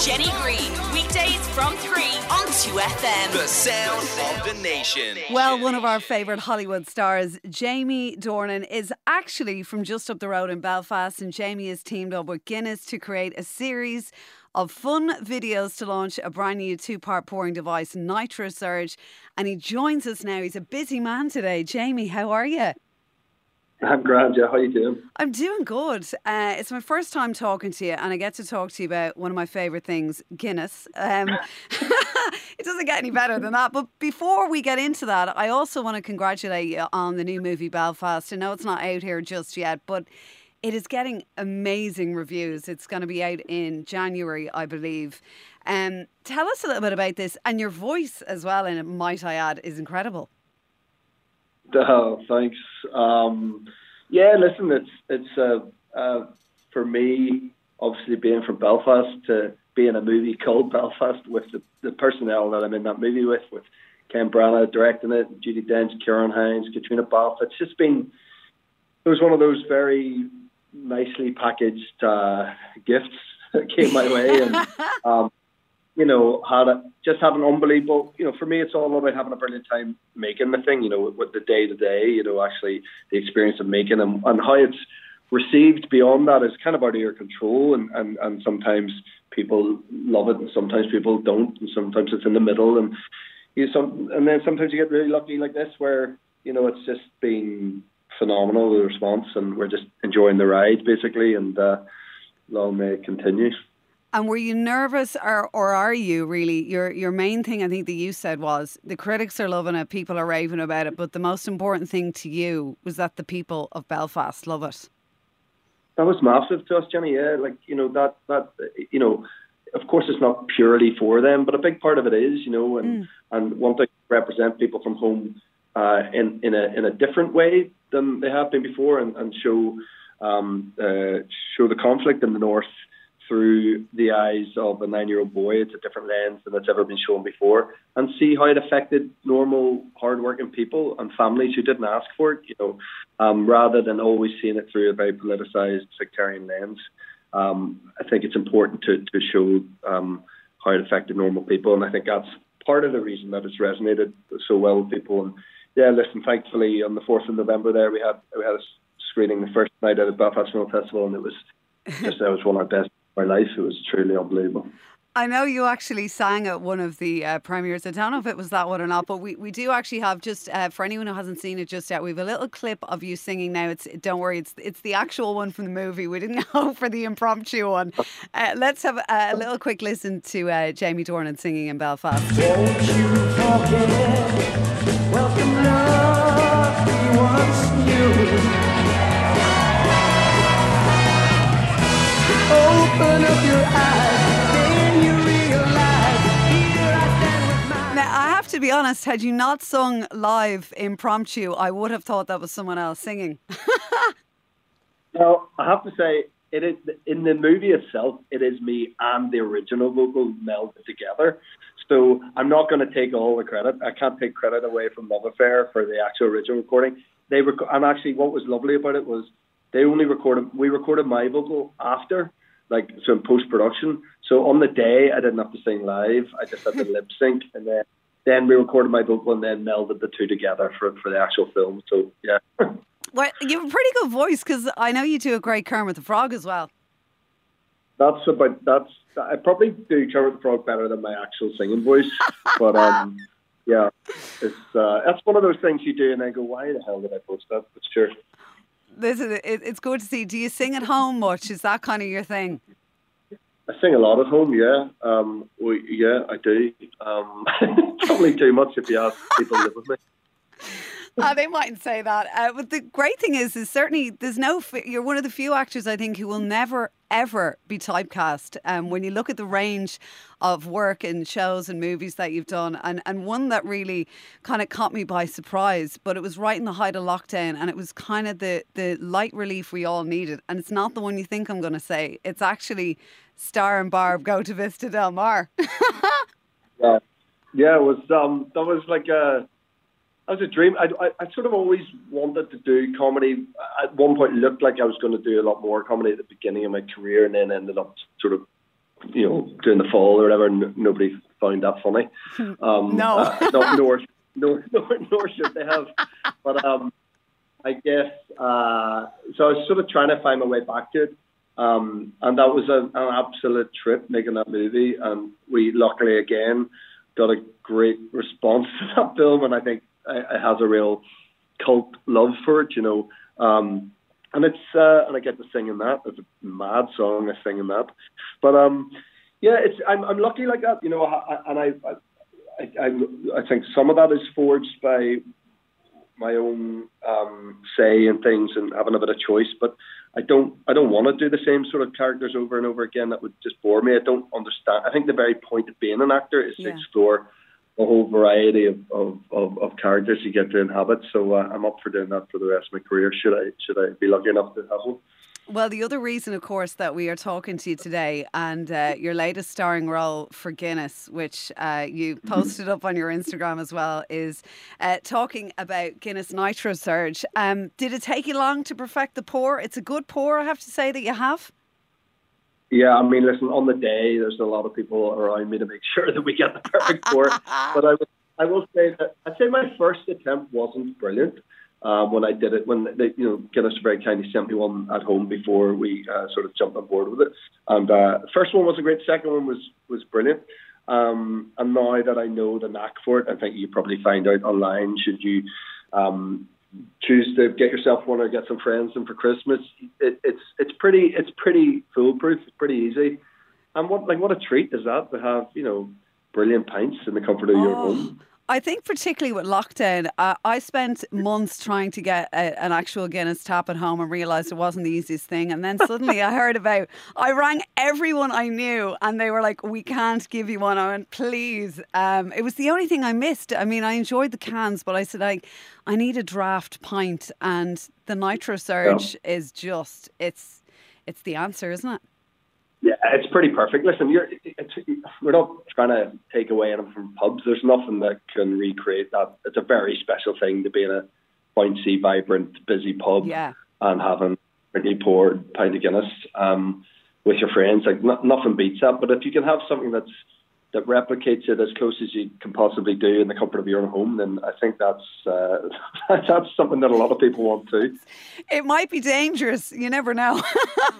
Jenny Green, weekdays from 3 on 2FM. The sound of the nation. Well, one of our favourite Hollywood stars, Jamie Dornan, is actually from just up the road in Belfast, and Jamie has teamed up with Guinness to create a series of fun videos to launch a brand new two part pouring device, Nitrosurge. And he joins us now. He's a busy man today. Jamie, how are you? I'm grand, yeah. How you doing? I'm doing good. Uh, it's my first time talking to you, and I get to talk to you about one of my favourite things, Guinness. Um, it doesn't get any better than that. But before we get into that, I also want to congratulate you on the new movie Belfast. I know it's not out here just yet, but it is getting amazing reviews. It's going to be out in January, I believe. Um, tell us a little bit about this, and your voice as well, and might I add, is incredible. Oh, thanks. Um, yeah, listen, it's it's uh, uh, for me, obviously being from Belfast to be in a movie called Belfast with the, the personnel that I'm in that movie with, with Ken Branagh directing it, Judi Dench, Ciarán Hinds, Caitríona Balfe. It's just been it was one of those very nicely packaged uh, gifts that came my way, and um, you know, had a, just had an unbelievable, you know, for me, it's all about having a brilliant time making the thing, you know, with the day to day, you know, actually the experience of making them and how it's received beyond that is kind of out of your control. And, and, and sometimes people love it and sometimes people don't. And sometimes it's in the middle. And you some, and then sometimes you get really lucky like this where, you know, it's just been phenomenal, the response, and we're just enjoying the ride basically. And, uh, long may it continue. And were you nervous, or or are you really? Your your main thing, I think, that you said was the critics are loving it, people are raving about it, but the most important thing to you was that the people of Belfast love it. That was massive to us, Jenny. Yeah, like you know that that you know, of course, it's not purely for them, but a big part of it is, you know, and mm. and want to represent people from home uh, in in a in a different way than they have been before, and and show um, uh, show the conflict in the north through the eyes of a nine-year-old boy. It's a different lens than it's ever been shown before, and see how it affected normal, hard-working people and families who didn't ask for it. You know, um, rather than always seeing it through a very politicized sectarian lens. Um, I think it's important to to show um, how it affected normal people, and I think that's part of the reason that it's resonated so well with people. And yeah, listen, thankfully on the fourth of November there we had we had a screening the first night at the Belfast Film Festival, and it was just that was one of our best my life. It was truly unbelievable. I know you actually sang at one of the uh, premieres. I don't know if it was that one or not, but we, we do actually have just uh, for anyone who hasn't seen it just yet, we have a little clip of you singing now. It's don't worry, it's it's the actual one from the movie. We didn't go for the impromptu one. Uh, let's have a, a, little quick listen to uh, Jamie Dornan singing in Belfast. Don't you forget, welcome love we once knew. To be honest, had you not sung live impromptu, I would have thought that was someone else singing. well, I have to say, it is in the movie itself. It is me and the original vocal melded together. So I'm not going to take all the credit. I can't take credit away from Love Affair for the actual original recording. They rec- and actually, what was lovely about it was they only recorded. We recorded my vocal after, like so in post production. So on the day, I didn't have to sing live. I just had to lip sync, and then then we recorded my vocal and then melded the two together for for the actual film. So yeah. Well, you have a pretty good voice because I know you do a great Kermit the Frog as well. That's about that's. I probably do Kermit the Frog better than my actual singing voice, but um, yeah, it's uh, that's one of those things you do and then go, why the hell did I post that? But sure listen, it, it's good to see. Do you sing at home much? Is that kind of your thing? I sing a lot at home, yeah. Um, well, yeah, I do. Um, probably too much if you ask people live with me. Uh, they mightn't say that. Uh, but the great thing is, is certainly there's no. You're one of the few actors I think who will never ever be typecast. Um, when you look at the range of work and shows and movies that you've done, and and one that really kind of caught me by surprise, but it was right in the height of lockdown, and it was kind of the the light relief we all needed. And it's not the one you think I'm going to say. It's actually Star and Barb go to Vista Del Mar. yeah, yeah, it was. Um, that was like a as a dream. I, I, I, sort of always wanted to do comedy. At one point, it looked like I was going to do a lot more comedy at the beginning of my career, and then ended up sort of you know, doing the fall or whatever. N- nobody found that funny. Um, No. uh, no, nor, nor, nor, nor should they have. But um, I guess uh, so. I was sort of trying to find my way back to it, um, and that was a, an absolute trip making that movie. And we luckily again got a great response to that film, and I think has a real cult love for it. You know. Um, and it's uh, and I get to sing in that. It's a mad song. I sing in that, but um, yeah, it's I'm I'm lucky like that, you know. I, I- and I, I I I think some of that is forged by my own um, say and things and having a bit of choice. But I don't I don't want to do the same sort of characters over and over again. That would just bore me. I don't understand. I think the very point of being an actor is Yeah. to explore a whole variety of, of, of, of characters you get to inhabit. So uh, I'm up for doing that for the rest of my career. Should I should I be lucky enough to have one? Well, the other reason, of course, that we are talking to you today and uh, your latest starring role for Guinness, which uh, you posted up on your Instagram as well, is uh, talking about Guinness Nitrosurge. Um, did it take you long to perfect the pour? It's a good pour, I have to say, that you have. Yeah, I mean, listen, on the day, there's a lot of people around me to make sure that we get the perfect pour. but I, will- I will say that I'd say my first attempt wasn't brilliant. Um, when I did it, when they, you know, Guinness very kindly sent me one at home before we uh, sort of jumped on board with it. And uh, first one was a great. Second one was was brilliant. Um, and now that I know the knack for it, I think you probably find out online. Should you um, choose to get yourself one or get some friends and for Christmas, it, it's it's pretty it's pretty foolproof. It's pretty easy. And what like what a treat is that to have you know brilliant pints in the comfort of your Oh, home. I think particularly with lockdown, uh, I spent months trying to get a, an actual Guinness tap at home and realised it wasn't the easiest thing. And then suddenly I heard about, I rang everyone I knew and they were like, we can't give you one. I went, please. Um, it was the only thing I missed. I mean, I enjoyed the cans, but I said, I, I need a draft pint. And the Nitrosurge is just, it's, it's the answer, isn't it? Yeah, it's pretty perfect. Listen, you're, it's, we're not trying to take away anything from pubs. There's nothing that can recreate that. It's a very special thing to be in a bouncy, vibrant, busy pub Yeah. and having pretty poured pint of Guinness um, with your friends. Like no, nothing beats that. But if you can have something that's that replicates it as close as you can possibly do in the comfort of your own home, then I think that's uh, that's something that a lot of people want too. It might be dangerous. You never know.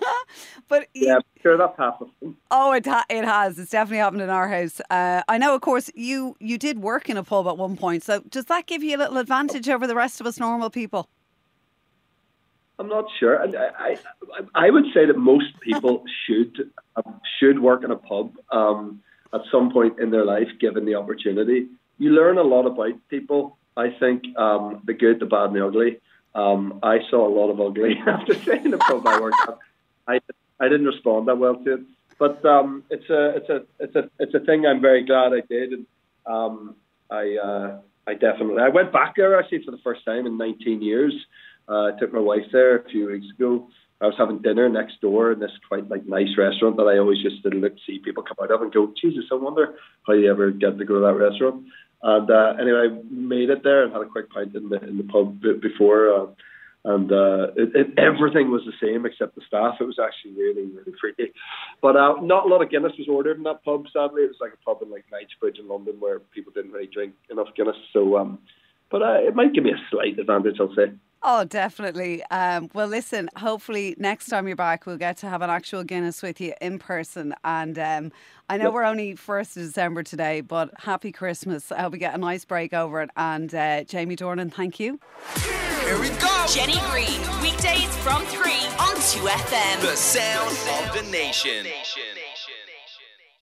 but Yeah, sure, that's it. Oh, it ha- it has. It's definitely happened in our house. Uh, I know, of course, you you did work in a pub at one point. So does that give you a little advantage over the rest of us normal people? I'm not sure. I, I, I would say that most people should um, should work in a pub um, at some point in their life, given the opportunity. You learn a lot about people. I think um, the good, the bad, and the ugly. Um, I saw a lot of ugly after staying in the pub I worked at. I I didn't respond that well to it, but um, it's a it's a it's a it's a thing. I'm very glad I did. And, um, I uh, I definitely I went back there actually for the first time in 19 years. Uh, I took my wife there a few weeks ago. I was having dinner next door in this quite like nice restaurant that I always used to look see people come out of and go, Jesus, I wonder how you ever get to go to that restaurant. And uh, anyway, I made it there and had a quick pint in the in the pub before, uh, and uh, it, it, everything was the same except the staff. It was actually really really freaky. But uh, not a lot of Guinness was ordered in that pub. Sadly, it was like a pub in like Knightsbridge in London where people didn't really drink enough Guinness. So, um, but uh, it might give me a slight advantage, I'll say. Oh, definitely. Um, well, listen. Hopefully, next time you're back, we'll get to have an actual Guinness with you in person. And um, I know Yep. we're only first of December today, but happy Christmas. I hope we get a nice break over it. And uh, Jamie Dornan, thank you. Here we go. Jenny Green, weekdays from 3 on 2FM. The sound of the nation.